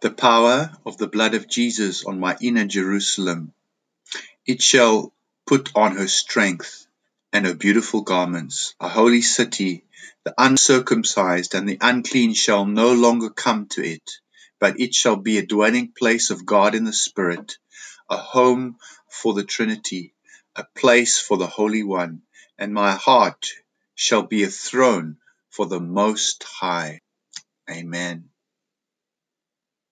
the power of the blood of Jesus on my inner Jerusalem. It shall put on her strength and her beautiful garments, a holy city. The uncircumcised and the unclean shall no longer come to it, but it shall be a dwelling place of God in the Spirit, a home for the Trinity, a place for the Holy One, and my heart shall be a throne for the Most High. Amen.